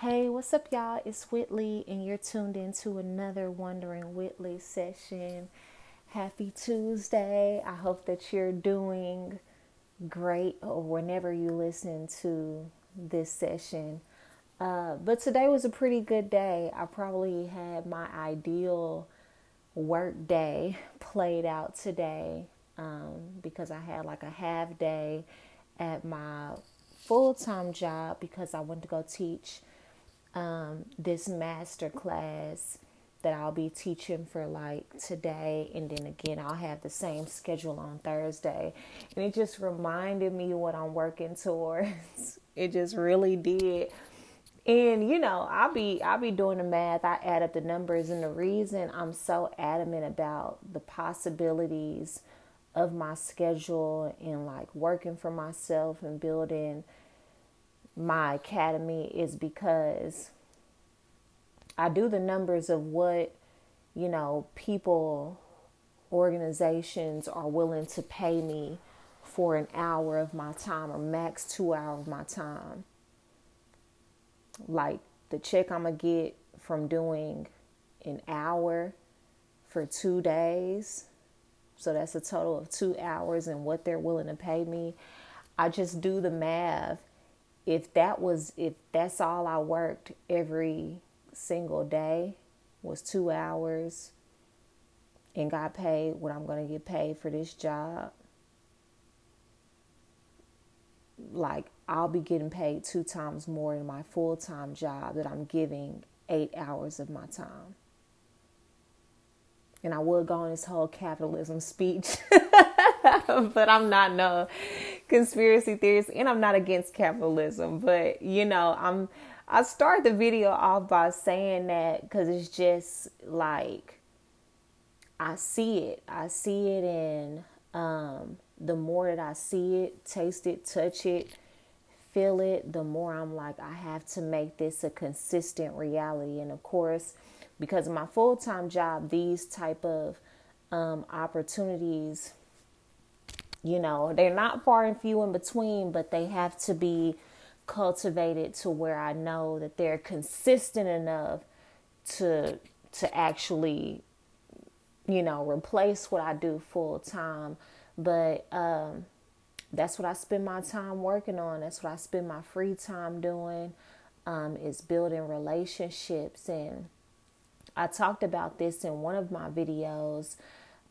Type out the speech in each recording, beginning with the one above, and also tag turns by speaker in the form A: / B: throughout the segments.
A: Hey, what's up, y'all? It's Whitley, and you're tuned into another Wondering Whitley session. Happy Tuesday. I hope that you're doing great or whenever you listen to this session. Uh, but today was a pretty good day. I probably had my ideal work day played out today um, because I had like a half day at my full time job because I went to go teach um, this master class that I'll be teaching for like today, and then again, I'll have the same schedule on Thursday. And it just reminded me what I'm working towards. it just really did. And you know, I'll be I'll be doing the math. I add up the numbers, and the reason I'm so adamant about the possibilities of my schedule and like working for myself and building my academy is because I do the numbers of what, you know, people, organizations are willing to pay me for an hour of my time or max two hours of my time. Like the check I'm going to get from doing an hour for two days. So that's a total of two hours and what they're willing to pay me. I just do the math. If that was, if that's all I worked every single day was two hours and got paid what I'm going to get paid for this job, like I'll be getting paid two times more in my full time job that I'm giving eight hours of my time. And I would go on this whole capitalism speech, but I'm not no conspiracy theorist and I'm not against capitalism. But you know, I'm I start the video off by saying that because it's just like I see it. I see it, and um, the more that I see it, taste it, touch it, feel it, the more I'm like, I have to make this a consistent reality. And of course, because of my full time job, these type of um, opportunities, you know, they're not far and few in between, but they have to be cultivated to where I know that they're consistent enough to to actually you know replace what I do full time but um, that's what I spend my time working on. That's what I spend my free time doing um, is building relationships. And I talked about this in one of my videos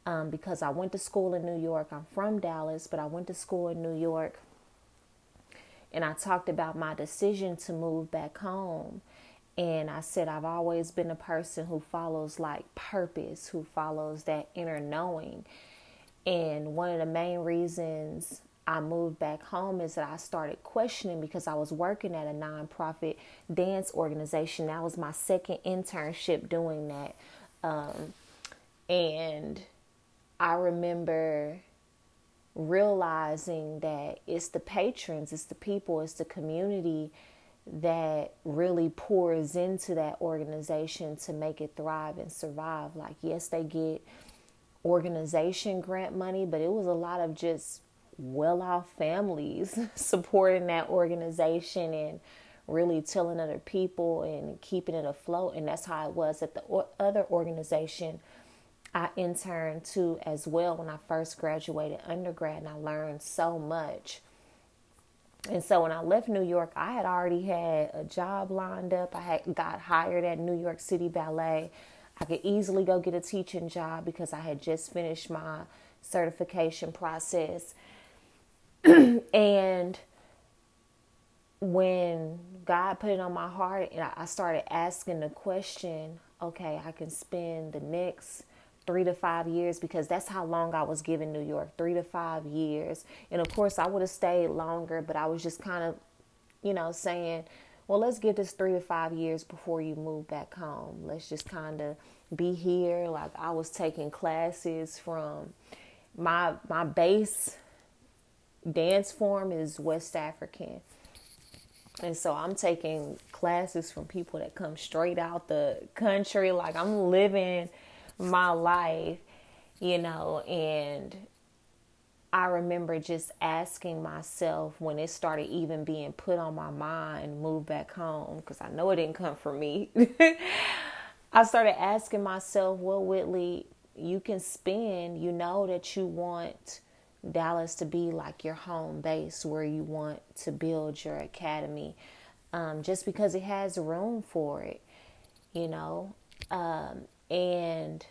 A: um, because I went to school in New York I'm from Dallas but I went to school in New York and I talked about my decision to move back home. And I said, I've always been a person who follows like purpose, who follows that inner knowing. And one of the main reasons I moved back home is that I started questioning because I was working at a nonprofit dance organization. That was my second internship doing that. Um, and I remember realizing that it's the patrons, it's the people, it's the community that really pours into that organization to make it thrive and survive. Like, yes, they get organization grant money, but it was a lot of just well off families supporting that organization and really telling other people and keeping it afloat. And that's how it was at the other organization I interned too as well when I first graduated undergrad, and I learned so much. And so when I left New York, I had already had a job lined up. I had got hired at New York City Ballet. I could easily go get a teaching job because I had just finished my certification process. and when God put it on my heart and I started asking the question, okay, I can spend the next three to five years because that's how long I was given New York, three to five years. And of course, I would have stayed longer, but I was just kind of, you know, saying, well, let's give this three to five years before you move back home. Let's just kind of be here. Like I was taking classes from my my base dance form is West African. And so I'm taking classes from people that come straight out the country. Like I'm living my life, you know, and I remember just asking myself when it started even being put on my mind, move back home, because I know it didn't come from me. I started asking myself, well, Whitley, you can spend, you know that you want Dallas to be like your home base where you want to build your academy um, just because it has room for it, you know. Um, and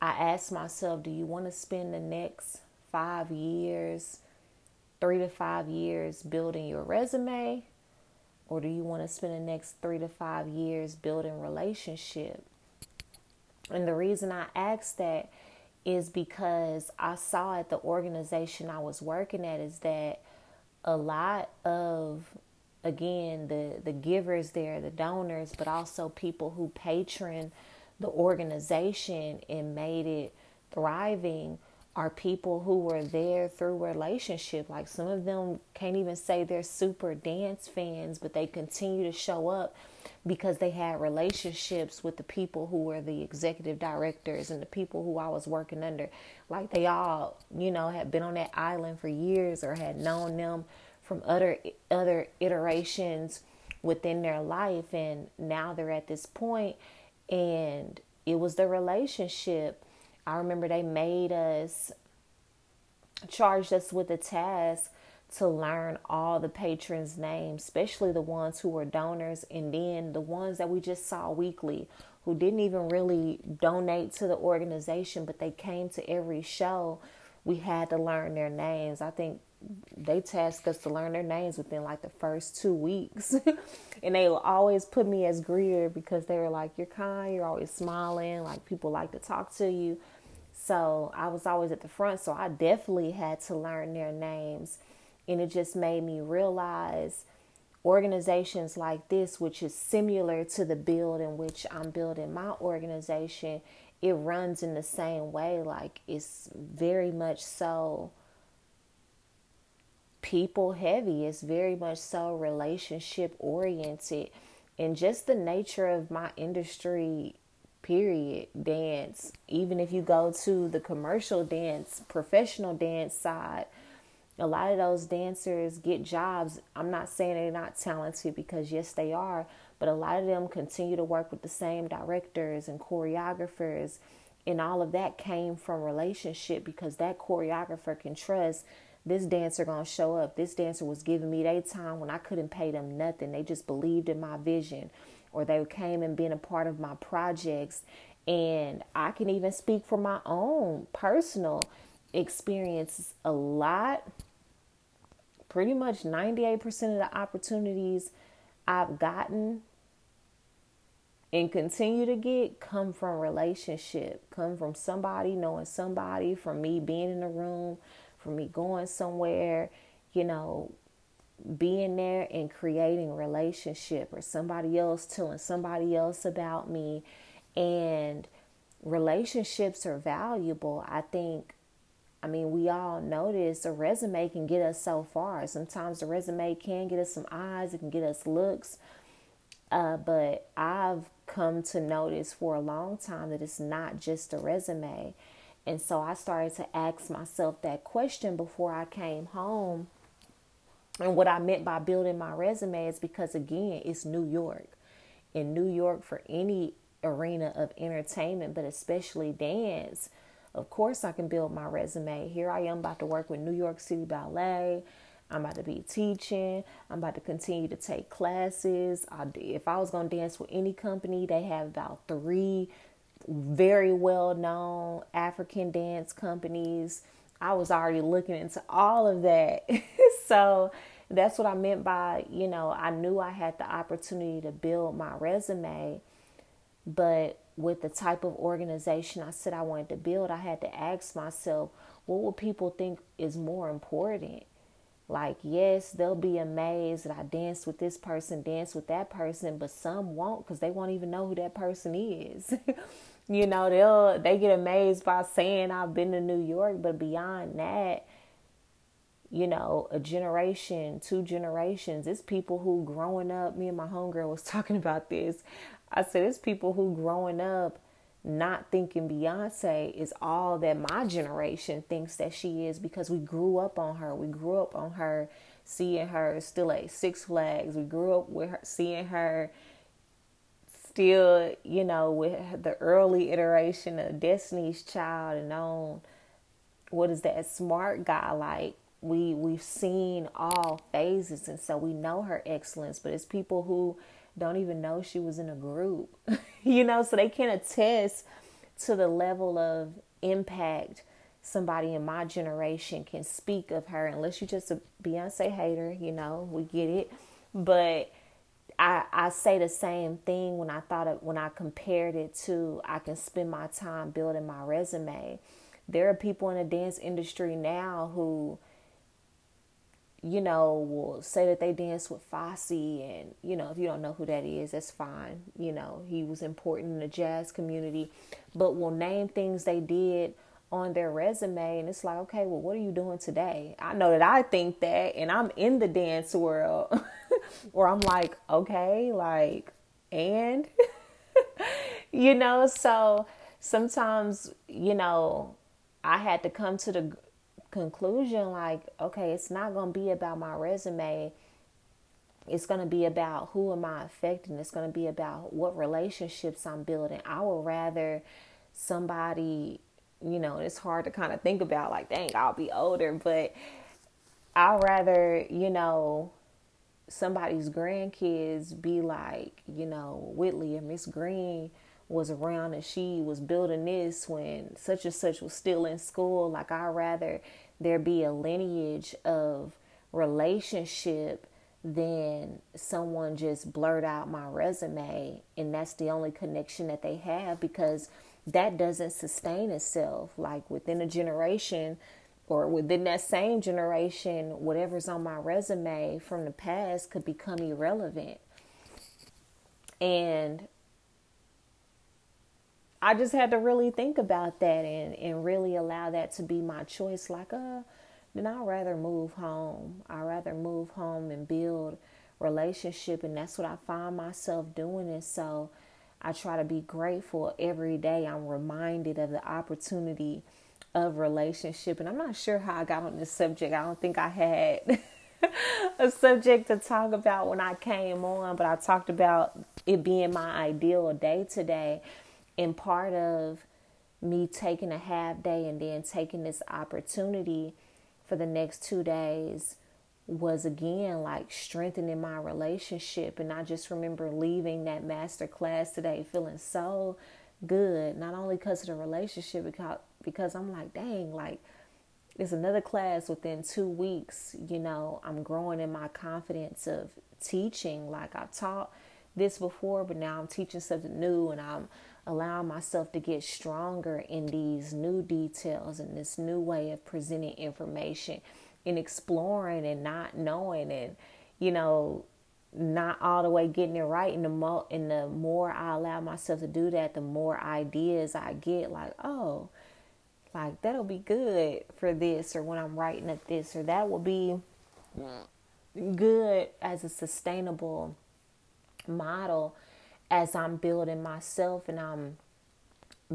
A: I asked myself, do you want to spend the next five years, three to five years building your resume? Or do you want to spend the next three to five years building relationship? And the reason I asked that is because I saw at the organization I was working at is that a lot of again the the givers there, the donors, but also people who patron the organization and made it thriving are people who were there through relationship. Like some of them can't even say they're super dance fans, but they continue to show up because they had relationships with the people who were the executive directors and the people who I was working under. Like they all, you know, had been on that island for years or had known them from other other iterations within their life and now they're at this point and it was the relationship. I remember they made us charged us with a task to learn all the patrons' names, especially the ones who were donors, and then the ones that we just saw weekly who didn't even really donate to the organization, but they came to every show. We had to learn their names. I think they tasked us to learn their names within like the first two weeks. and they always put me as greeter because they were like, You're kind, you're always smiling, like people like to talk to you. So I was always at the front, so I definitely had to learn their names. And it just made me realize organizations like this, which is similar to the build in which I'm building my organization, it runs in the same way. Like it's very much so people heavy. It's very much so relationship oriented. And just the nature of my industry, period, dance, even if you go to the commercial dance, professional dance side, a lot of those dancers get jobs. I'm not saying they're not talented because, yes, they are, but a lot of them continue to work with the same directors and choreographers. And all of that came from relationship because that choreographer can trust this dancer gonna show up. This dancer was giving me their time when I couldn't pay them nothing. They just believed in my vision, or they came and been a part of my projects. And I can even speak for my own personal experience. A lot, pretty much 98% of the opportunities I've gotten and continue to get come from relationship, come from somebody knowing somebody, from me being in the room for me going somewhere, you know, being there and creating relationship or somebody else telling somebody else about me and relationships are valuable. I think I mean, we all know this. A resume can get us so far. Sometimes the resume can get us some eyes, it can get us looks. Uh, but I've come to notice for a long time that it's not just a resume. And so I started to ask myself that question before I came home. And what I meant by building my resume is because, again, it's New York. In New York, for any arena of entertainment, but especially dance, of course, I can build my resume. Here I am about to work with New York City Ballet. I'm about to be teaching. I'm about to continue to take classes. I, if I was going to dance with any company, they have about three very well known African dance companies. I was already looking into all of that. so that's what I meant by, you know, I knew I had the opportunity to build my resume, but with the type of organization I said I wanted to build, I had to ask myself, what would people think is more important? Like, yes, they'll be amazed that I danced with this person, danced with that person, but some won't because they won't even know who that person is. you know, they'll they get amazed by saying I've been to New York, but beyond that, you know, a generation, two generations, it's people who growing up, me and my homegirl was talking about this. I said it's people who growing up not thinking Beyonce is all that my generation thinks that she is because we grew up on her. We grew up on her seeing her still at Six Flags. We grew up with her seeing her still, you know, with the early iteration of Destiny's Child and on what is that smart guy like we we've seen all phases and so we know her excellence but it's people who don't even know she was in a group you know so they can attest to the level of impact somebody in my generation can speak of her unless you're just a Beyonce hater you know we get it but I, I say the same thing when I thought of when I compared it to I can spend my time building my resume. There are people in the dance industry now who you know, will say that they dance with Fosse, and you know, if you don't know who that is, that's fine. You know, he was important in the jazz community, but will name things they did on their resume, and it's like, okay, well, what are you doing today? I know that I think that, and I'm in the dance world, where I'm like, okay, like, and you know, so sometimes, you know, I had to come to the conclusion like, okay, it's not going to be about my resume. It's going to be about who am I affecting. It's going to be about what relationships I'm building. I would rather somebody, you know, it's hard to kind of think about like, dang, I'll be older, but I'd rather, you know, somebody's grandkids be like, you know, Whitley and Miss Green was around and she was building this when such and such was still in school. Like I'd rather there be a lineage of relationship than someone just blurt out my resume and that's the only connection that they have because that doesn't sustain itself like within a generation or within that same generation whatever's on my resume from the past could become irrelevant and I just had to really think about that and, and really allow that to be my choice. Like, uh, then I'd rather move home. I'd rather move home and build relationship. And that's what I find myself doing. And so I try to be grateful every day. I'm reminded of the opportunity of relationship. And I'm not sure how I got on this subject. I don't think I had a subject to talk about when I came on, but I talked about it being my ideal day today and part of me taking a half day and then taking this opportunity for the next two days was again like strengthening my relationship. And I just remember leaving that master class today feeling so good, not only because of the relationship, because, I'm like, dang, like, there's another class within two weeks. You know, I'm growing in my confidence of teaching. Like I've taught this before, but now I'm teaching something new and I'm allowing myself to get stronger in these new details and this new way of presenting information and exploring and not knowing and you know not all the way getting it right and the more and the more I allow myself to do that the more ideas I get like oh like that'll be good for this or when I'm writing at this or that will be good as a sustainable model as I'm building myself and I'm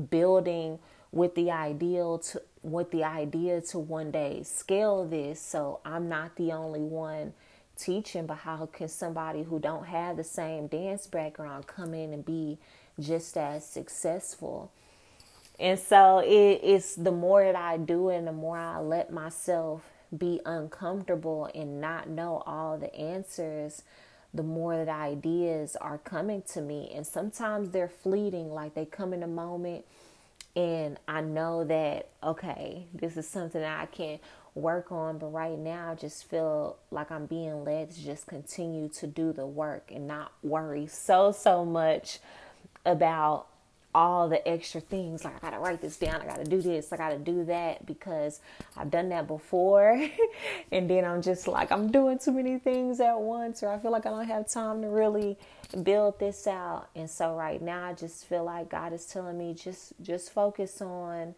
A: building with the ideal to with the idea to one day scale this. So I'm not the only one teaching but how can somebody who don't have the same dance background come in and be just as successful and so it, it's the more that I do and the more I let myself be uncomfortable and not know all the answers the more that ideas are coming to me. And sometimes they're fleeting, like they come in a moment, and I know that, okay, this is something I can work on. But right now, I just feel like I'm being led to just continue to do the work and not worry so, so much about all the extra things like I gotta write this down, I gotta do this, I gotta do that because I've done that before. and then I'm just like, I'm doing too many things at once, or I feel like I don't have time to really build this out. And so right now I just feel like God is telling me just just focus on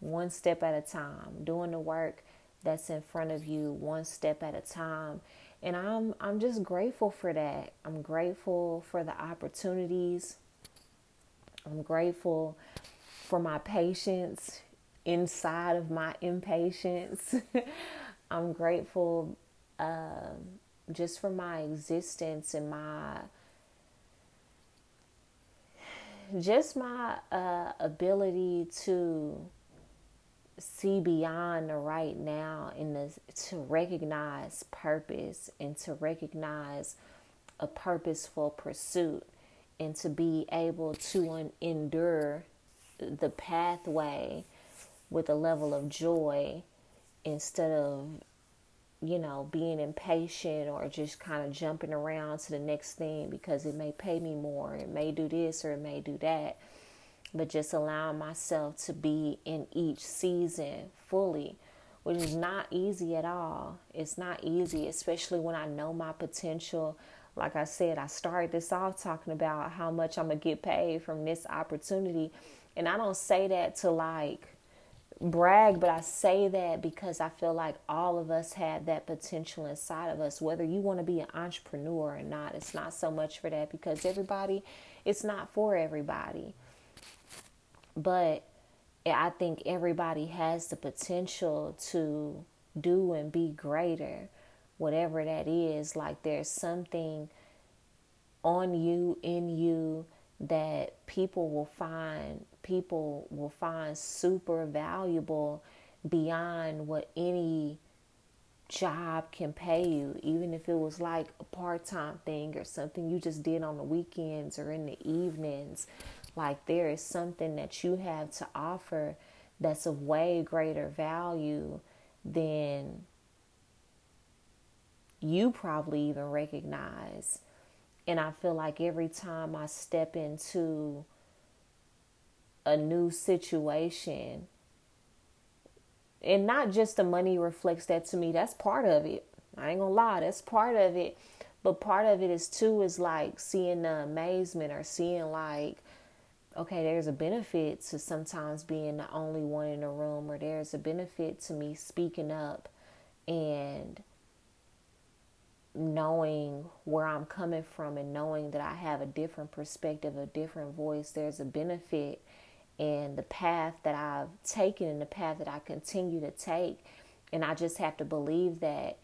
A: one step at a time, doing the work that's in front of you one step at a time. And I'm I'm just grateful for that. I'm grateful for the opportunities I'm grateful for my patience inside of my impatience. I'm grateful uh, just for my existence and my just my uh, ability to see beyond the right now and the, to recognize purpose and to recognize a purposeful pursuit and to be able to endure the pathway with a level of joy instead of you know being impatient or just kind of jumping around to the next thing because it may pay me more it may do this or it may do that. But just allowing myself to be in each season fully which is not easy at all. It's not easy especially when i know my potential like I said, I started this off talking about how much I'm going to get paid from this opportunity. And I don't say that to like brag, but I say that because I feel like all of us have that potential inside of us. Whether you want to be an entrepreneur or not, it's not so much for that because everybody, it's not for everybody. But I think everybody has the potential to do and be greater whatever that is. Like there's something on you, in you, that people will find people will find super valuable beyond what any job can pay you even if it was like a part-time thing or something you just did on the weekends or in the evenings like there is something that you have to offer that's of way greater value than you probably even recognize. And I feel like every time I step into a new situation, and not just the money reflects that to me, that's part of it. I ain't gonna lie, that's part of it. But part of it is too is like seeing the amazement or seeing like, okay, there's a benefit to sometimes being the only one in the room, or there's a benefit to me speaking up and knowing where I'm coming from and knowing that I have a different perspective, a different voice, there's a benefit in the path that I've taken and the path that I continue to take. And I just have to believe that.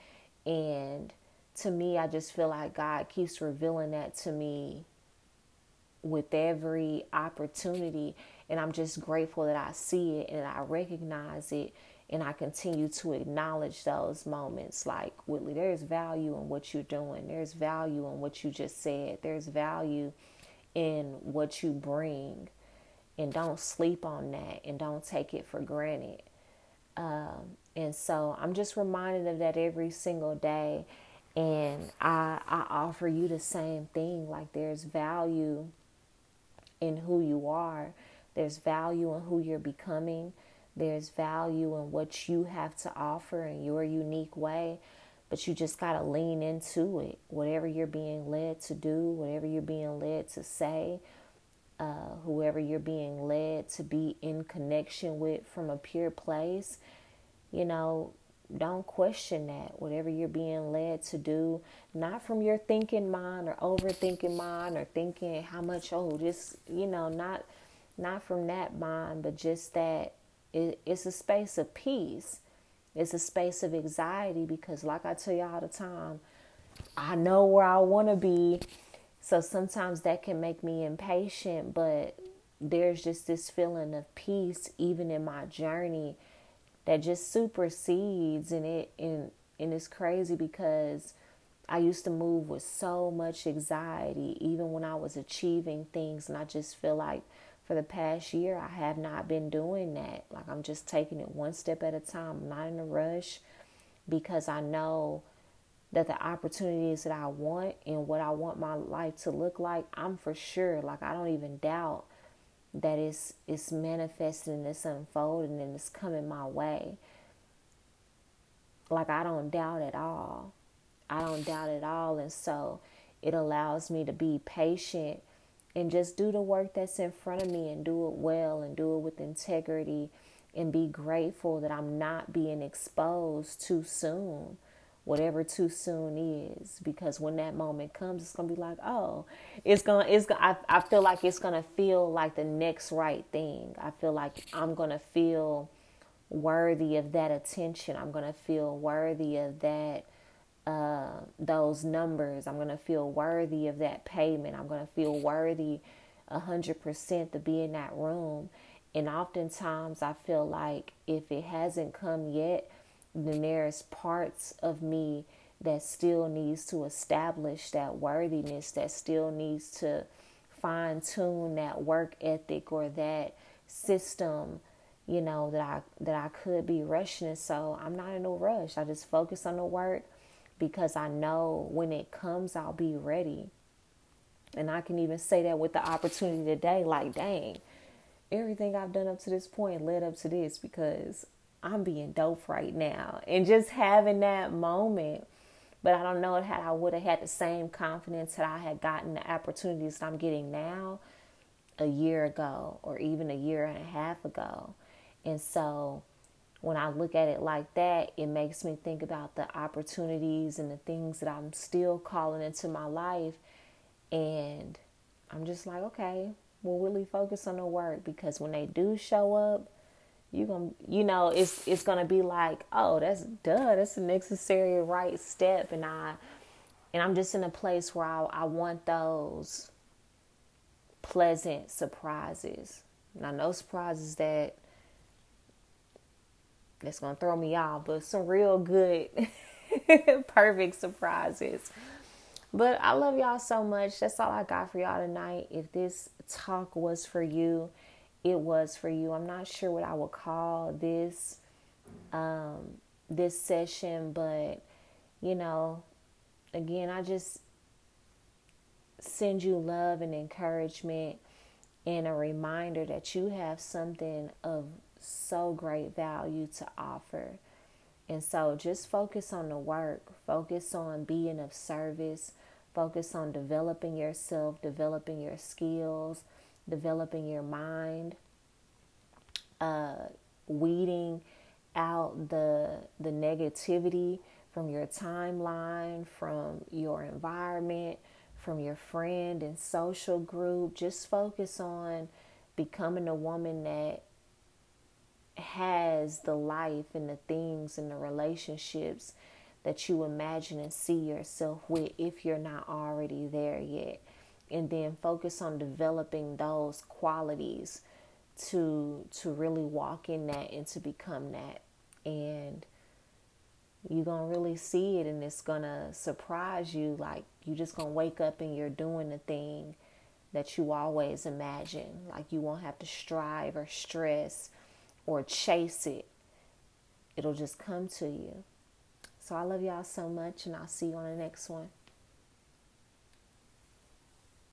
A: And to me, I just feel like God keeps revealing that to me with every opportunity. And I'm just grateful that I see it and I recognize it and I continue to acknowledge those moments like Whitley, there's value in what you're doing. There's value in what you just said. There's value in what you bring. And don't sleep on that and don't take it for granted. Um, and so I'm just reminded of that every single day. And I, I offer you the same thing. Like there's value in who you are, there's value in who you're becoming there's value in what you have to offer in your unique way, but you just got to lean into it. Whatever you're being led to do, whatever you're being led to say, uh, whoever you're being led to be in connection with from a pure place, you know, don't question that. Whatever you're being led to do, not from your thinking mind or overthinking mind or thinking how much, oh, just, you know, not not from that mind, but just that it, it's a space of peace. It's a space of anxiety because, like I tell you all the time, I know where I want to be. So sometimes that can make me impatient, but there's just this feeling of peace even in my journey that just supersedes and it and and it's crazy because I used to move with so much anxiety even when I was achieving things and I just feel like for the past year, I have not been doing that. Like I'm just taking it one step at a time. I'm not in a rush because I know that the opportunities that I want and what I want my life to look like, I'm for sure. Like I don't even doubt that it's it's manifesting and it's unfolding and it's coming my way. Like I don't doubt at all. I don't doubt at all. And so it allows me to be patient and just do the work that's in front of me and do it well and do it with integrity and be grateful that I'm not being exposed too soon whatever too soon is. Because when that moment comes it's gonna be like oh it's gonna it's gonna I, I feel like it's gonna feel like the next right thing. I feel like i'm gonna feel worthy of that attention. I'm gonna feel worthy of that uh, those numbers i'm gonna feel worthy of that payment i'm gonna feel worthy a hundred percent to be in that room and oftentimes i feel like if it hasn't come yet then there's parts of me that still needs to establish that worthiness, that still needs to fine tune that work ethic or that system, you know, that I that I could be rushing. So I'm not in no rush. I just focus on the work because I know when it comes I'll be ready. And I can even say that with the opportunity today, like dang, everything I've done up to this point led up to this because I'm being dope right now. And just having that moment. But I don't know how I would have had the same confidence that I had gotten the opportunities that I'm getting now a year ago or even a year and a half ago. And so when I look at it like that, it makes me think about the opportunities and the things that I'm still calling into my life. And I'm just like, okay, we'll really focus on the work because when they do show up, you gonna you know it's it's gonna be like oh that's duh that's a necessary right step and i and i'm just in a place where i, I want those pleasant surprises now no surprises that that's gonna throw me off but some real good perfect surprises. But i love y'all so much. That's all i got for y'all tonight. If this talk was for you it was for you. I'm not sure what I would call this um, this session, but you know, again, I just send you love and encouragement and a reminder that you have something of so great value to offer. And so just focus on the work, focus on being of service, focus on developing yourself, developing your skills, developing your mind, uh, weeding out the the negativity from your timeline, from your environment, from your friend and social group. Just focus on becoming a woman that has the life and the things and the relationships that you imagine and see yourself with if you're not already there yet. And then focus on developing those qualities to to really walk in that and to become that. And you're gonna really see it and it's gonna surprise you. Like you're just gonna wake up and you're doing the thing that you always imagine. Like you won't have to strive or stress or chase it it'll just come to you. So i love y'all so much and i'll see you on the next one